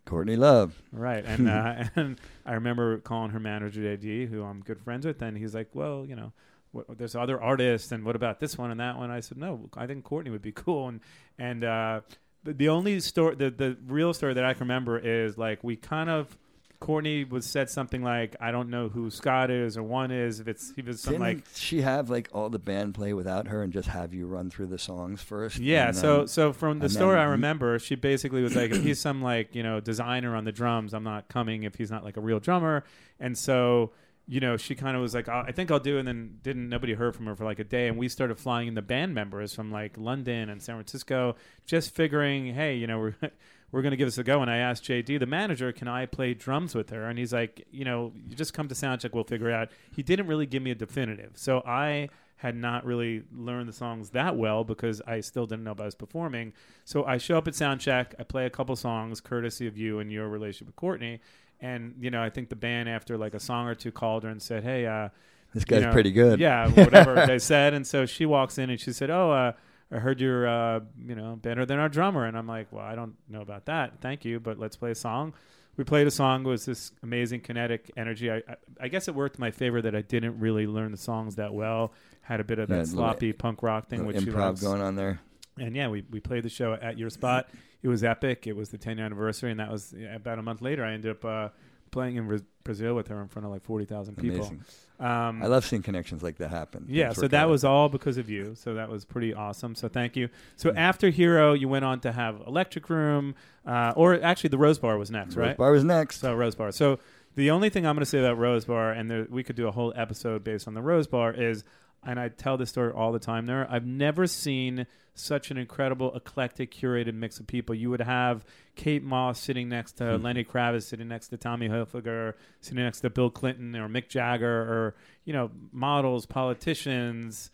Courtney Love. Right, and uh, [laughs] and I remember calling her manager JD, who I'm good friends with, and he's like, "Well, you know, what, there's other artists, and what about this one and that one?" I said, "No, I think Courtney would be [laughs] cool." And and uh, the, the only story, the the real story that I can remember is like we kind of. Courtney was said something like, "I don't know who Scott is or one is." If it's he was something Didn't like, she have like all the band play without her and just have you run through the songs first? Yeah, and so then- so from the and story then I remember, she basically was like, if he's some like you know designer on the drums, I'm not coming if he's not like a real drummer. And so you know she kind of was like, "Oh, I think I'll do, and then didn't nobody heard from her for like a day, and we started flying in the band members from like London and San Francisco, just figuring, hey, you know we're. [laughs] We're gonna give this a go, and I asked JD, the manager, can I play drums with her? And he's like, you know, you just come to soundcheck, we'll figure it out. He didn't really give me a definitive, so I had not really learned the songs that well because I still didn't know if I was performing. So I show up at soundcheck, I play a couple songs, courtesy of you and your relationship with Courtney. And you know, I think the band after like a song or two called her and said, "Hey, uh, this you guy's know, pretty good. Yeah, whatever [laughs] they said. And so she walks in and she said, "Oh, uh, I heard you're, uh, you know, better than our drummer. And I'm like, well, I don't know about that. Thank you, but let's play a song. We played a song. It was this amazing kinetic energy. I, I, I guess it worked in my favor that I didn't really learn the songs that well. Had a bit of Yeah, that little- sloppy punk rock thing, Little which you improv loves. going on there. And yeah, we, we played the show at your spot. It was epic. It was the 10 year anniversary, and that was yeah, about a month later. I ended up uh, playing in Bra- Brazil with her in front of like 40,000 people. Um, I love seeing connections like that happen. yeah, so that out. was all because of you. So that was pretty awesome. So thank you. So after Hero, you went on to have Electric Room, uh, or actually the Rose Bar was next, Rose right? Rose Bar was next. So Rose Bar. So the only thing I'm going to say about Rose Bar, and there, we could do a whole episode based on the Rose Bar, is, and I tell this story all the time. There, I've never seen such an incredible, eclectic, curated mix of people. You would have Kate Moss sitting next to Hmm. Lenny Kravitz, sitting next to Tommy Hilfiger, sitting next to Bill Clinton or Mick Jagger, or you know, models, politicians.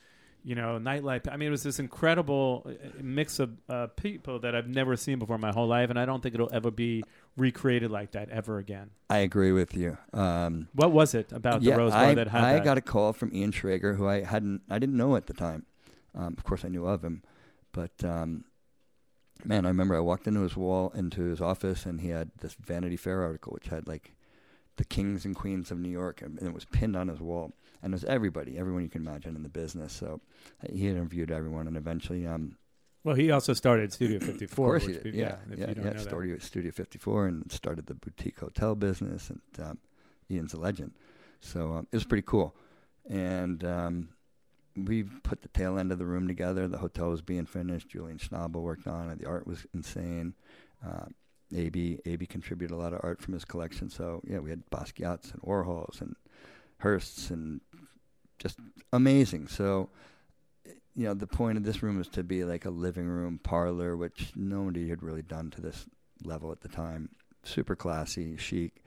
You know, nightlife. I mean, it was this incredible uh, mix of uh, people that I've never seen before in my whole life, and I don't think it'll ever be recreated like that ever again. I agree with you. Um, What was it about yeah, the Rose Bar I, that had I that? got a call from Ian Schrager, who I hadn't, I didn't know at the time. Um, of course, I knew of him, but um, man, I remember I walked into his wall, into his office, and he had this Vanity Fair article, which had like the kings and queens of New York, and it was pinned on his wall. And it was everybody, everyone you can imagine in the business. So uh, he interviewed everyone, and eventually, um, well, he also started Studio [clears throat] 54. of course he did. Yeah, if yeah, you don't yeah. know that. Started Studio 54 and started the boutique hotel business, and um, Ian's a legend. So um, it was pretty cool. And um, we put the tail end of the room together. The hotel was being finished. Julian Schnabel worked on it. The art was insane. Uh, Aby Aby contributed a lot of art from his collection. So yeah, we had Basquiat's and Warhols and Hirsts and just amazing. So you know, the point of this room was to be like a living room parlor, which nobody had really done to this level at the time. Super classy, chic.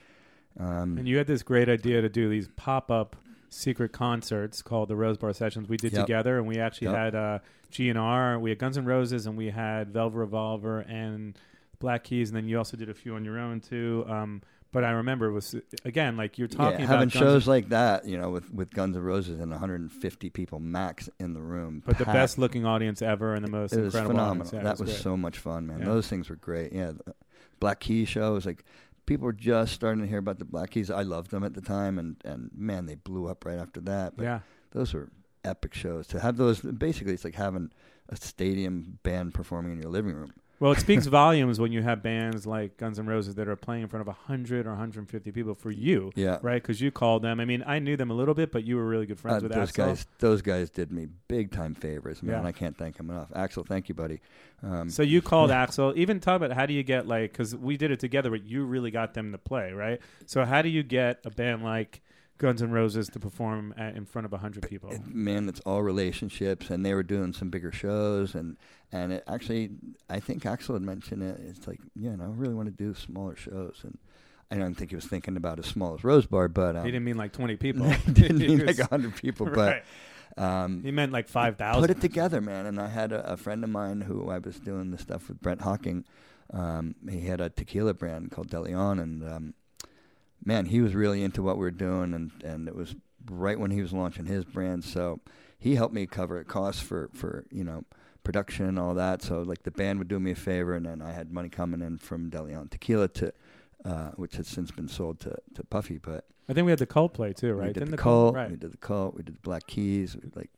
Um, And you had this great idea to do these pop up secret concerts called the Rose Bar Sessions we did Yep. together. And we actually Yep. had uh, GNR, we had Guns N' Roses, and we had Velvet Revolver and Black Keys. And then you also did a few on your own, too. Um, but I remember it was, again, like you're talking yeah, about having Guns N' shows like that, you know, with with Guns N' Roses and 150 people max in the room, but the best looking audience ever and the most It was incredible phenomenal. Yeah, that was great. so much fun, man. Yeah. Those things were great. Yeah, Black Keys show was like people were just starting to hear about the Black Keys. I loved them at the time, and and man, they blew up right after that. But Yeah. those were epic shows. To have those, basically, it's like having a stadium band performing in your living room. Well, it speaks volumes when you have bands like Guns N' Roses that are playing in front of 100 or 150 people for you, Yeah. right? Because you called them. I mean, I knew them a little bit, but you were really good friends Uh, with those Axl. guys, those guys did me big time favors, man. Yeah. I can't thank them enough. Axl, thank you, buddy. Um, So you [laughs] called Axl. Even talk about how do you get like because we did it together, but you really got them to play, right? So how do you get a band like Guns N' Roses to perform at, in front of 100 people? man, it's all relationships, and they were doing some bigger shows, and and it actually, I think Axl had mentioned it. It's like, yeah, no, I really want to do smaller shows, and I don't think he was thinking about as small as Rose Bar, but um, he didn't mean like 20 [laughs] people. he didn't [laughs] mean was- like hundred people, [laughs] right. but um, He meant like 5,000. put it together, man. And I had a, a friend of mine who I was doing the stuff with, Brent Hocking. Um, he had a tequila brand called Deleon, and um, man, he was really into what we were doing, and, and it was right when he was launching his brand. So he helped me cover costs for, for you know production and all that. So like the band would do me a favor, and then I had money coming in from Deleon Tequila to. Uh, which has since been sold to, to Puffy, but I think we had the cult play too, right? we did Didn't the Cult- right? we did the cult, we did the Black Keys, we, like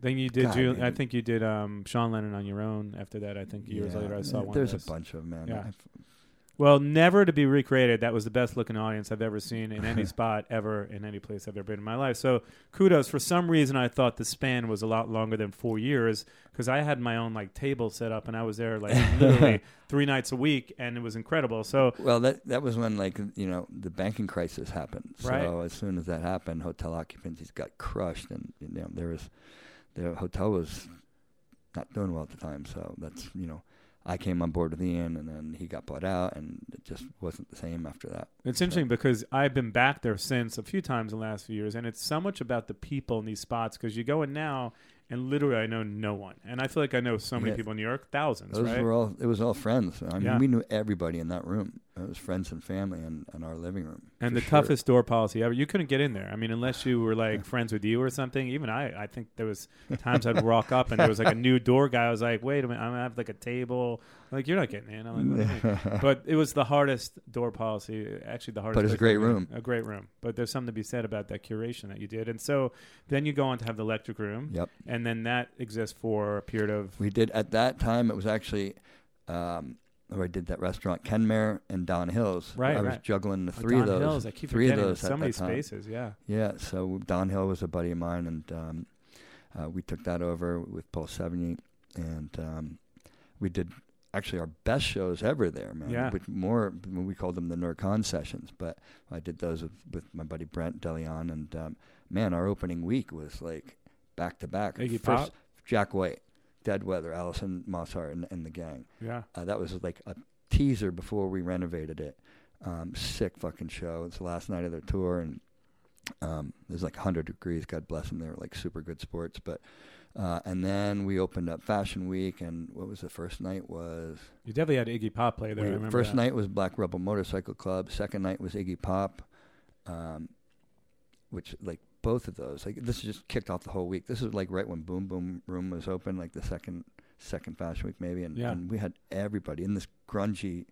Then you did. God, Ju- man. I think you did um, Sean Lennon on your own. After that, I think years yeah, later, I saw one. There's a bunch of them, man. Yeah. I've- Well, never to be recreated. That was the best looking audience I've ever seen in any [laughs] spot ever in any place I've ever been in my life. So kudos. For some reason, I thought the span was a lot longer than four years because I had my own like table set up and I was there like literally [laughs] three nights a week and it was incredible. So Well, that that was when like you know the banking crisis happened. So Right. as soon as that happened, hotel occupancies got crushed, and you know there was the hotel was not doing well at the time. So that's you know I came on board with Ian, and then he got bought out, and it just wasn't the same after that. It's interesting because I've been back there since a few times in the last few years, and it's so much about the people in these spots because you go in now and literally I know no one, and I feel like I know so many Yeah. people in New York, thousands, Those right? were all it was all friends. I mean, Yeah. we knew everybody in that room. It was friends and family in, in our living room. And the sure. toughest door policy ever. You couldn't get in there. I mean, unless you were like friends with you or something. Even I, I think there was [laughs] times I'd walk up and there was like a new door guy. I was like, wait a minute, I'm gonna have like a table. Like you're not getting in. I'm like, what do you mean? but it was the hardest door policy. Actually, the hardest. But it's a great room. A great room. But there's something to be said about that curation that you did. And so then you go on to have the electric room. Yep. And then that exists for a period of. We did at that time. It was actually um, where I did that restaurant, Kenmare and Don Hills. Right, I was right. juggling the Oh, three Don of those. Hills. I keep three of those so at many that time. spaces. Yeah. Yeah, so Don Hill was a buddy of mine, and um, uh, we took that over with Paul Sevigny, and um, we did actually our best shows ever there, man. Yeah. With more, we called them the Nur Khan sessions, but I did those with, with my buddy Brent Delion, and um, man, our opening week was like back to back. First, Pop? Jack White, Dead Weather, Alison Mosshart, and, and the gang. Yeah. Uh, that was like a teaser before we renovated it. Um, sick fucking show. It's the last night of their tour, and um, it was like 100 degrees. God bless them. They were like super good sports. But uh, and then we opened up Fashion Week, and what was the first night was You definitely had Iggy Pop play there. I we- remember first that. night was Black Rebel Motorcycle Club. Second night was Iggy Pop, um, which like both of those like this just kicked off the whole week. This is like right when Boom Boom Room was open, like the second second Fashion Week maybe, and, Yeah. and we had everybody in this grungy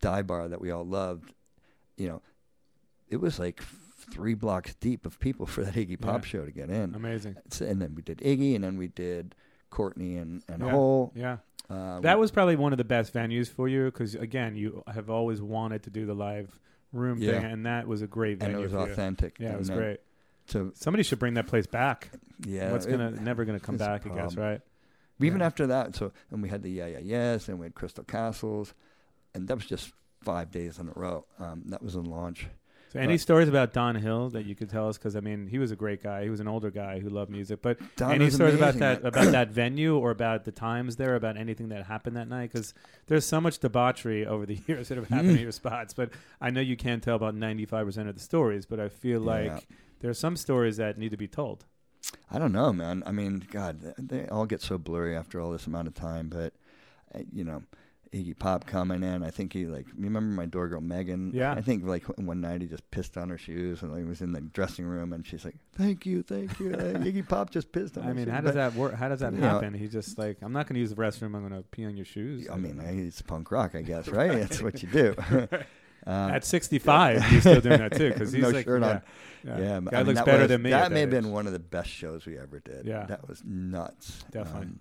dive bar that we all loved. You know, it was like three blocks deep of people [laughs] for that Iggy Pop Yeah. show to get in. Amazing. So- and then we did Iggy, and then we did Courtney and and Yeah. Hole. Yeah. Uh, That we- was probably one of the best venues for you because again, you have always wanted to do the live room Yeah. thing, and that was a great venue. and it was for you. authentic. Yeah, it was great. So Somebody should bring that place back. yeah, What's gonna never gonna come back? I guess, right? Even Yeah. after that, so and we had the Yeah Yeah Yeahs, and we had Crystal Castles, and that was just five days in a row. Um, that was a launch. So, any Right. stories about Don Hill that you could tell us? Because I mean, he was a great guy. He was an older guy who loved music. But Don any stories about that about that venue or about the times there, about anything that happened that night? Because there's so much debauchery over the [laughs] years that have happened Mm. at your spots. But I know you can't tell about 95 percent of the stories. But I feel like Yeah. There are some stories that need to be told. I don't know, man. I mean, God, they all get so blurry after all this amount of time. But uh, you know, Iggy Pop coming in. I think he like. You remember my door girl Megan? Yeah. I think like one night he just pissed on her shoes and like, was in the dressing room and she's like, "Thank you, thank you." Uh, [laughs] Iggy Pop just pissed on. I mean, shoes." how does But, that work? How does that you know- happen? He's just like, I'm not going to use the restroom. I'm going to pee on your shoes. I mean, it's punk rock, I guess, right? That's what you do. [laughs] [laughs] um, at 65, he's still doing that too because [laughs] he's No like, shirt yeah, on. yeah. Yeah, guy I mean, looks that better was- than me. That at may have been one of the best shows we ever did. Yeah. that was nuts. Definitely. Um,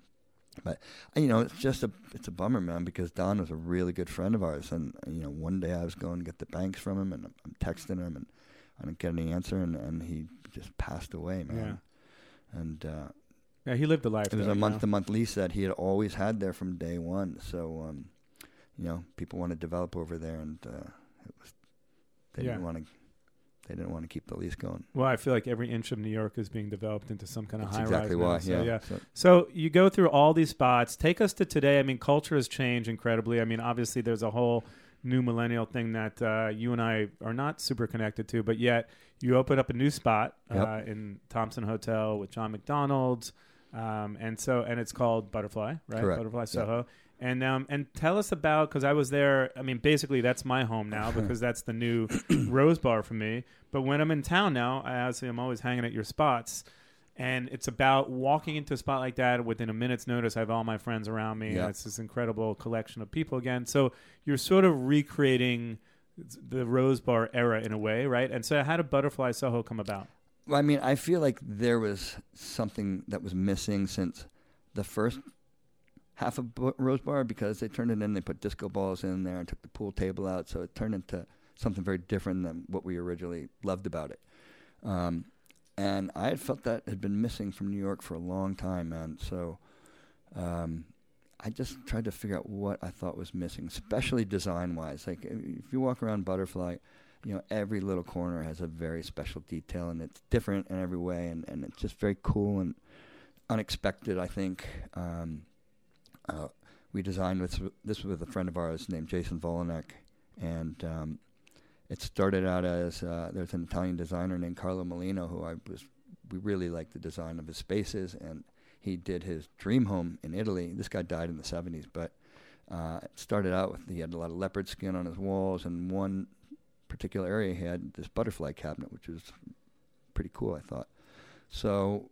but you know, it's just a it's a bummer, man, because Don was a really good friend of ours, and you know, one day I was going to get the banks from him, and I'm texting him, and I didn't get any answer, and, and he just passed away, man. And uh, Yeah, he lived a life. it was though, a month to month lease that he had always had there from day one. So, um, you know, people want to develop over there, and uh, it was they Yeah. didn't want to they didn't want to keep the lease going. Well, I feel like every inch of New York is being developed into some kind of That's high exactly rise. now. why. So, yeah. yeah. So- So you go through all these spots. Take us to today. I mean, culture has changed incredibly. I mean, obviously, there's a whole new millennial thing that uh, you and I are not super connected to, but yet you open up a new spot uh, in Thompson Hotel with John McDonald's, um, and so and it's called Butterfly, right? Correct. Butterfly Yep. And um, and tell us about because I was there. I mean, basically that's my home now [laughs] because that's the new [clears throat] Rose Bar for me. But when I'm in town now, I obviously I'm always hanging at your spots, and it's about walking into a spot like that within a minute's notice. I have all my friends around me, Yeah. it's this incredible collection of people again. So you're sort of recreating the Rose Bar era in a way, right? And so how did Butterfly Soho come about? Well, I mean, I feel like there was something that was missing since the first half of Rose Bar because they turned it in, they put disco balls in there and took the pool table out, so it turned into something very different than what we originally loved about it. Um, and I had felt that had been missing from New York for a long time, man. So um, I just tried to figure out what I thought was missing, especially design-wise. Like if you walk around Butterfly, you know every little corner has a very special detail, and it's different in every way, and, and it's just very cool and unexpected. I think um, uh, we designed with this with a friend of ours named Jason Volanek, and um, it started out as uh, there's an Italian designer named Carlo Mollino who I was we really liked the design of his spaces, and he did his dream home in Italy. This guy died in the 70s, but Uh, it started out with he had a lot of leopard skin on his walls, and one particular area he had this butterfly cabinet, which was pretty cool, I thought. So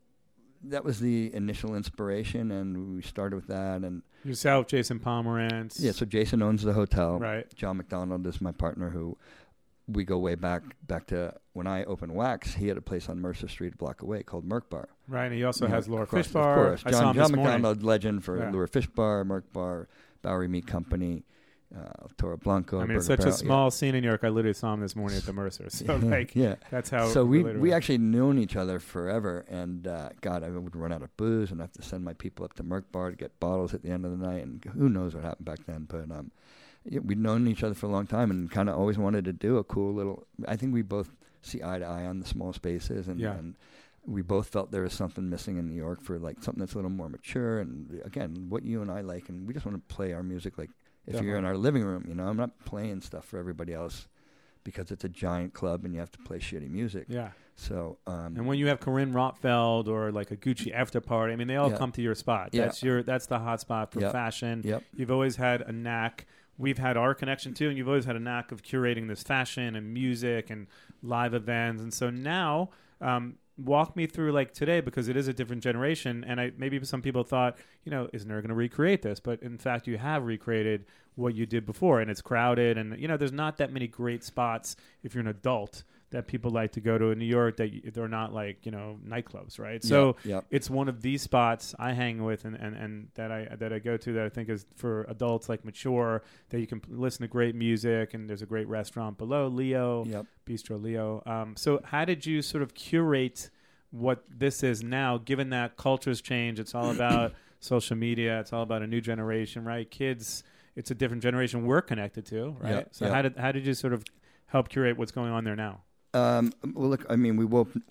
that was the initial inspiration, and we started with that. And Yourself, Jason Pomeranc. yeah, so Jason owns the hotel. Right. John McDonald is my partner who we go way back back to when I opened Wax. He had a place on Mercer Street, a block away, called Merc Bar. Right. And he also You know, has Laura across- Fish Bar. Of course, John, John this morning. McDonald, legend for Yeah. Lure Fish Bar, Merc Bar, Bowery Meat Company, uh, Toro Blanco. I mean, it's such a Barrel, yeah. small scene in New York. I literally saw him this morning at the Mercer. So, [laughs] like, yeah. that's how. So we we actually known each other forever, and uh, God, I would run out of booze and have to send my people up to Merc Bar to get bottles at the end of the night, and who knows what happened back then. But um, yeah, we'd known each other for a long time, and kind of always wanted to do a cool little. I think we both see eye to eye on the small spaces, and, Yeah. and we both felt there was something missing in New York for like something that's a little more mature, and again, what you and I like, and we just want to play our music like if you're in our living room. You know, I'm not playing stuff for everybody else. Because it's a giant club and you have to play shitty music. Yeah. So, um, And when you have Carine Roitfeld or like a Gucci after party, I mean, they all Yeah. come to your spot. Yeah. That's your. That's the hot spot for Yep. fashion. Yep. You've always had a knack. We've had our connection too, and you've always had a knack of curating this fashion and music and live events. And so now, um, walk me through like today because it is a different generation. And I maybe some people thought, you know, isn't there going to recreate this? But in fact, you have recreated what you did before, and it's crowded. And you know, there's not that many great spots if you're an adult that people like to go to in New York that they're not like you know nightclubs, right? So it's one of these spots I hang with and, and, and that I that I go to that I think is for adults like mature that you can p- listen to great music and there's a great restaurant below Leo Yep. Bistro Leo. Um, so how did you sort of curate what this is now, given that cultures change? It's all about [coughs] social media. It's all about a new generation, right? Kids, it's a different generation we're connected to, right? Yep, So yep. how did how did you sort of help curate what's going on there now? Um, well, look, I mean, we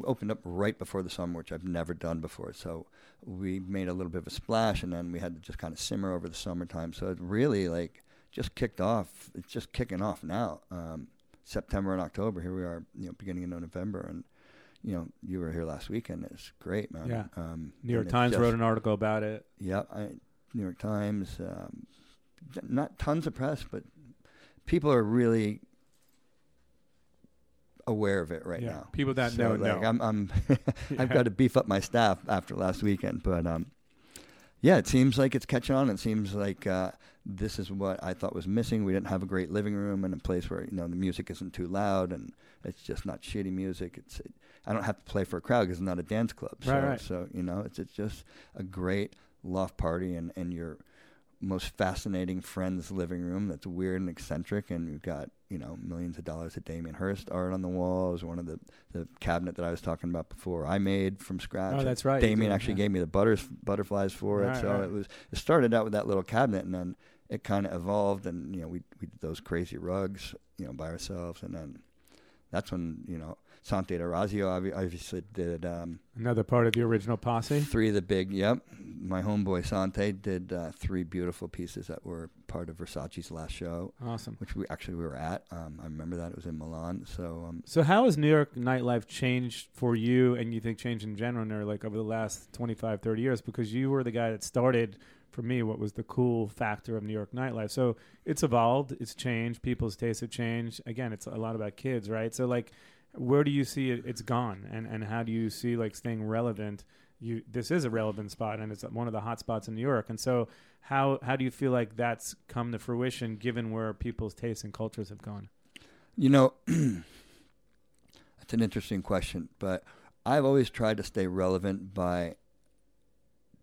opened up right before the summer, which I've never done before. So we made a little bit of a splash, and then we had to just kind of simmer over the summertime. So it really like just kicked off. It's just kicking off now. Um, September and October. Here we are, you know, beginning of November, and you know, you were here last weekend. It's great, man. Yeah. Um, New York Times just- wrote an article about it. Yeah, I, New York Times. Um, not tons of press, but people are really aware of it right Yeah, now. people that So, know like, know. I'm, I'm. [laughs] [laughs] I've got to beef up my staff after last weekend, but um, yeah, it seems like it's catching on. It seems like uh, this is what I thought was missing. We didn't have a great living room and a place where you know the music isn't too loud and it's just not shitty music. It's I don't have to play for a crowd because it's not a dance club. So, Right, right. so you know, it's it's just a great loft party and and your most fascinating friend's living room that's weird and eccentric and we've got you know millions of dollars of Damien Hirst art on the walls one of the the cabinet that I was talking about before I made from scratch. Oh, that's right, Damien actually gave me the butters butterflies for it. So right. it was it started out with that little cabinet and then it kind of evolved and you know we we did those crazy rugs you know by ourselves and then that's when you know Sante D'Orazio obviously did um, Another part of the original posse. Three of the big, yep. My homeboy Sante did uh, three beautiful pieces that were part of Versace's last show, Awesome. which we actually we were at. Um, I remember that it was in Milan. So um, So how has New York nightlife changed for you and you think changed in general like over the last 25, 30 years? Because you were the guy that started, for me, what was the cool factor of New York nightlife. So it's evolved, it's changed, people's tastes have changed. Again, it's a lot about kids, right? So like, where do you see it? It's gone, and and how do you see like staying relevant? You this is a relevant spot, and it's one of the hot spots in New York. And so, how how do you feel like that's come to fruition, given where people's tastes and cultures have gone? you know, [clears throat] it's an interesting question, but I've always tried to stay relevant by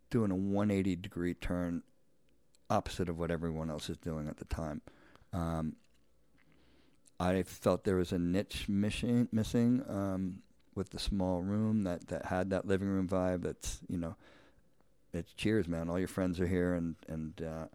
doing a 180 degree turn opposite of what everyone else is doing at the time. Um, I felt there was a niche missing, missing um, with the small room that, that had that living room vibe. That's you know, it's cheers, man. All your friends are here, and and uh,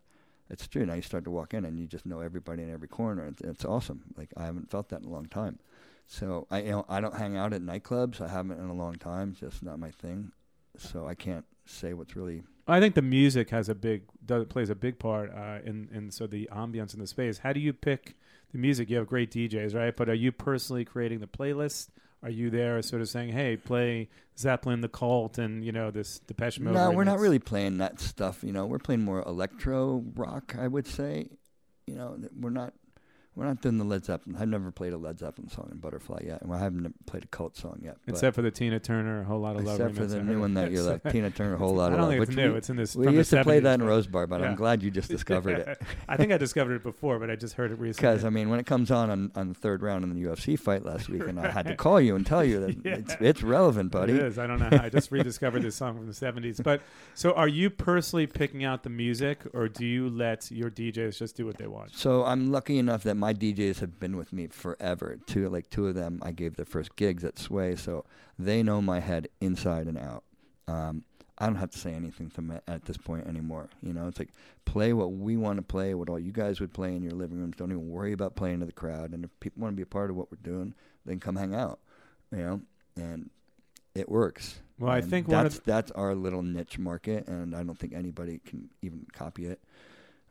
it's true. Now you start to walk in, and you just know everybody in every corner. It's, it's awesome. Like I haven't felt that in a long time. So I you know I don't hang out at nightclubs. I haven't in a long time. It's just not my thing. So I can't say what's really I think the music has a big does, plays a big part uh, in in so the ambience in the space. How do you pick the music? You have great DJs, right? But are you personally creating the playlist, are you there sort of saying, "Hey, play Zeppelin, The Cult, and you know this Depeche Mode"? No, we're not really playing that stuff. You know, we're playing more electro rock. I would say. You know, we're not. We're not doing the Led Zeppelin. I've never played a Led Zeppelin song in Butterfly yet, and I haven't played a cult song yet. Except for the Tina Turner, a whole lot of love. Except for the new one that you like, Tina Turner, a whole [laughs] lot of love. I don't think it's new. We, It's in this. we from the used to play that in Rose Bar, but Yeah. I'm glad you just discovered it. [laughs] I think I discovered it before, but I just heard it [laughs] recently. Because I mean, when it comes on, on on the third round in the UFC fight last week, and I had to call you and tell you that Yeah. it's it's relevant, buddy. It is. I don't know. How. I just rediscovered this song from the '70s. But so, are you personally picking out the music, or do you let your DJs just do what they want? So I'm lucky enough that my DJs have been with me forever. Two like two of them, I gave their first gigs at Sway, so they know my head inside and out. Um, I don't have to say anything to them at this point anymore. You know, it's like play what we want to play, what all you guys would play in your living rooms. Don't even worry about playing to the crowd. And if people want to be a part of what we're doing, then come hang out. You know, and it works. Well, I And think one of that's that's our little niche market, and I don't think anybody can even copy it.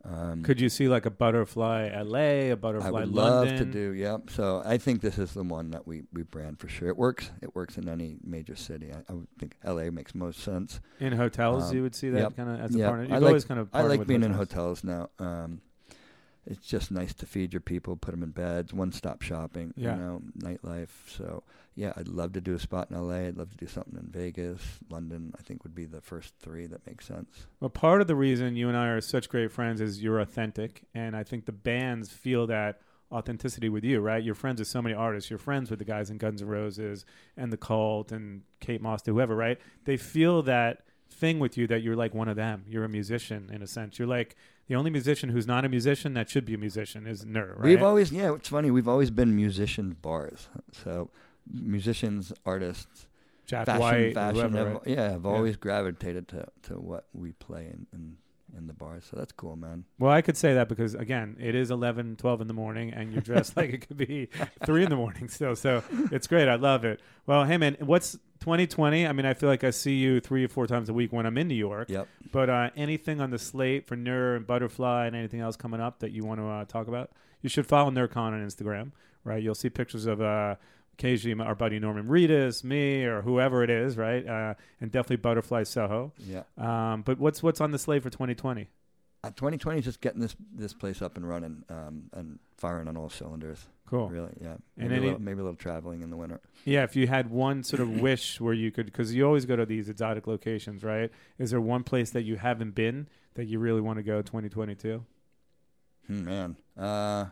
Um, Could you see like a Butterfly LA, a Butterfly would London? love to do. Yep. So I think this is the one that we, we brand for sure. It works. It works in any major city. I, I would think L.A. makes most sense. in hotels. Um, you would see that yep. kind of as a Yep. partner. You've I like, always kind of I like being in hotels. hotels now. Um, it's just nice to feed your people, put them in beds, one stop shopping. Yeah. You know, nightlife. So yeah, I'd love to do a spot in L.A. I'd love to do something in Vegas, London. I think would be the first three that make sense. Well, part of the reason you and I are such great friends is you're authentic, and I think the bands feel that authenticity with you, right? You're friends with so many artists. You're friends with the guys in Guns N' Roses and the Cult and Kate Moss, whoever, right? They feel that thing with you that you're like one of them. You're a musician in a sense. You're like the only musician who's not a musician that should be a musician is Nur, right? We've always, yeah, it's funny. We've always been musician bars. So musicians, artists, Jack fashion, White, fashion. whoever, have, right? Yeah, have always gravitated to, to what we play in, in in the bars. So that's cool, man. Well, I could say that because again, it is 11, 12 in the morning, and you're dressed [laughs] like it could be three in the morning still. So it's great. I love it. Well, hey man, what's 2020? I mean, I feel like I see you three or four times a week when I'm in New York. Yep. But uh, anything on the slate for Nur and Butterfly and anything else coming up that you want to uh, talk about? You should follow Nur Khan on Instagram, right? You'll see pictures of uh, occasionally our buddy Norman Reedus, me, or whoever it is, right? Uh, and definitely Butterfly Soho. Yeah. Um, but what's what's on the slate for 2020? Uh, 2020 is just getting this this place up and running um, and firing on all cylinders. Cool. Really, yeah. And Maybe, any- a little, maybe a little traveling in the winter. Yeah, if you had one sort of wish where you could, because you always go to these exotic locations, right? Is there one place that you haven't been that you really want to go 2022? Hmm, man, uh,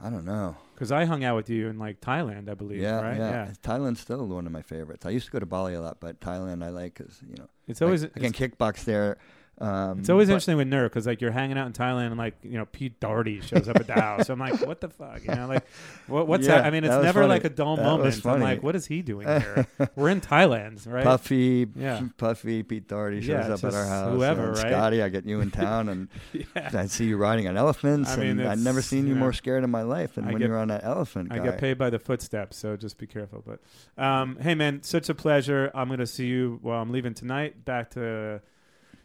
I don't know. Because I hung out with you in like Thailand, I believe. Yeah, right? yeah, Thailand's still one of my favorites. I used to go to Bali a lot, but Thailand I like because you know It's always I, I can kickbox there. Um, It's always but- interesting with Nur because like you're hanging out in Thailand and like you know Pete Doherty shows up at the house. I'm like, what the fuck? You know, like what, what's Yeah, that? I mean, it's never funny. like a dull That moment. I'm like, what is he doing [laughs] here? We're in Thailand, right? Puffy, Yeah. Puffy, Pete Doherty shows Yeah, up at our house. whoever, right? Scotty, I get you in town, and [laughs] Yeah. I see you riding on elephants. I mean, and I've never seen you know, more scared in my life than I when get- you're on that elephant. I get paid by the footsteps, so just be careful. But um, hey, man, such a pleasure. I'm going to see you. Well, I'm leaving tonight back to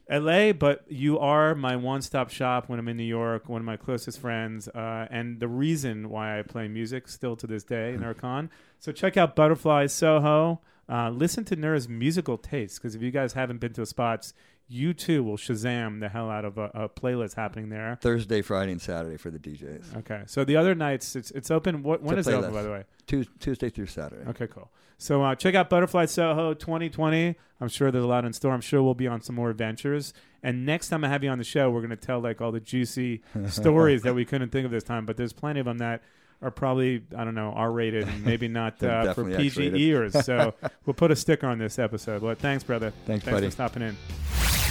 L.A., but you are my one-stop shop when I'm in New York. One of my closest friends, uh, and the reason why I play music still to this day in [laughs] Nur Khan. So check out Butterfly Soho. Uh, listen to Nur's musical taste because if you guys haven't been to spots, you too will Shazam the hell out of a, a playlist happening there. Thursday, Friday, and Saturday for the DJs. Okay, so the other nights it's it's open. What when It's is it open by the way? Tuesday through Saturday. Okay, cool. So uh, check out Butterfly Soho 2020. I'm sure there's a lot in store. I'm sure we'll be on some more adventures. And next time I have you on the show, we're going to tell like all the juicy [laughs] stories that we couldn't think of this time. But there's plenty of them that are probably I don't know R-rated maybe [laughs] not uh, for definitely PG ears. So [laughs] we'll put a sticker on this episode. But thanks, brother. Thanks, thanks buddy. for stopping in.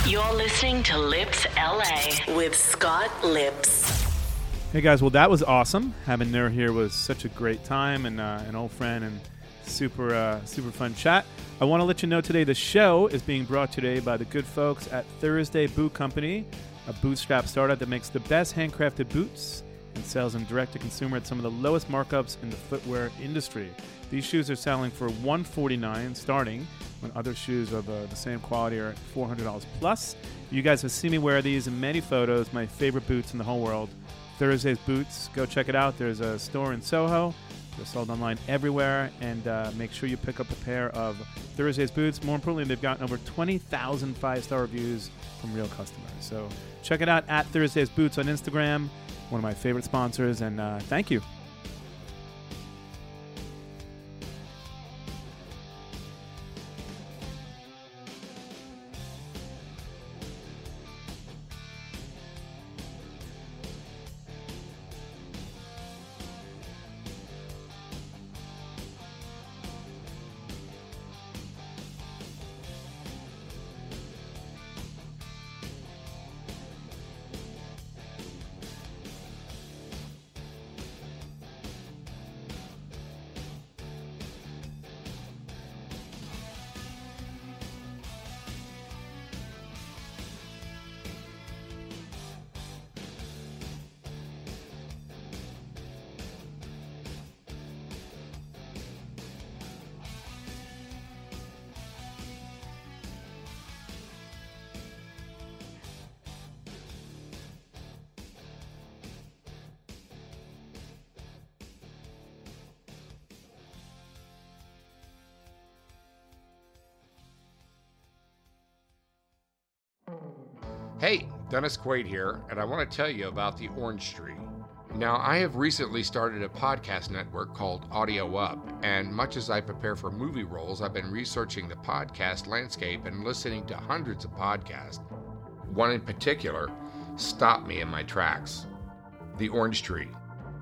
You're listening to Lipps LA with Scott Lipps. Hey guys, well that was awesome. Having Nur here was such a great time and uh, an old friend and super uh, super fun chat. I want to let you know today the show is being brought today by the good folks at Thursday Boot Company, a bootstrap startup that makes the best handcrafted boots and sells them direct to consumer at some of the lowest markups in the footwear industry. These shoes are selling for 149 starting when other shoes of uh, the same quality are at $400 plus. You guys have seen me wear these in many photos, my favorite boots in the whole world. Thursday's Boots. Go check it out. There's a store in Soho, They're sold online everywhere, and uh, make sure you pick up a pair of Thursday's boots. More importantly, they've gotten over 20,000 five star reviews from real customers. So check it out at Thursday's Boots on Instagram, one of my favorite sponsors, and uh, thank you. Dennis Quaid here, and I want to tell you about the Orange Tree. Now, I have recently started a podcast network called Audio Up, and much as I prepare for movie roles, I've been researching the podcast landscape and listening to hundreds of podcasts. One in particular stopped me in my tracks The Orange Tree.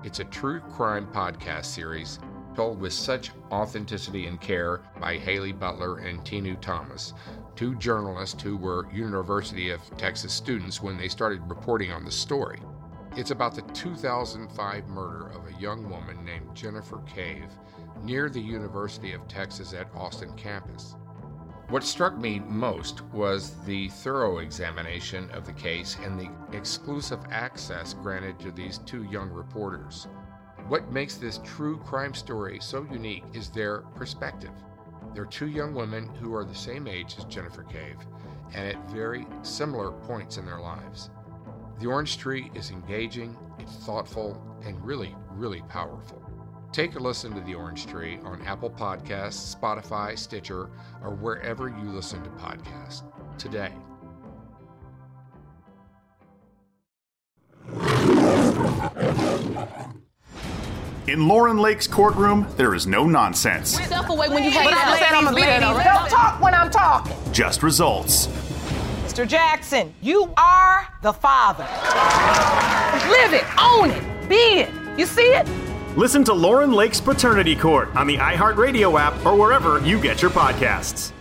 It's a true crime podcast series told with such authenticity and care by Haley Butler and Tinu Thomas, two journalists who were University of Texas students when they started reporting on the story. It's about the 2005 murder of a young woman named Jennifer Cave near the University of Texas at Austin campus. What struck me most was the thorough examination of the case and the exclusive access granted to these two young reporters. What makes this true crime story so unique is their perspective. They're two young women who are the same age as Jennifer Cave and at very similar points in their lives. The Orange Tree is engaging, it's thoughtful, and really, really powerful. Take a listen to The Orange Tree on Apple Podcasts, Spotify, Stitcher, or wherever you listen to podcasts today. In Lauren Lake's courtroom, there is no nonsense, Step away when you have But I that said I'm a lady, lady. lady. Don't talk when I'm talking. just results. Mr. Jackson, you are the father. Live it, own it, be it. You see it? Listen to Lauren Lake's Paternity Court on the iHeartRadio app or wherever you get your podcasts.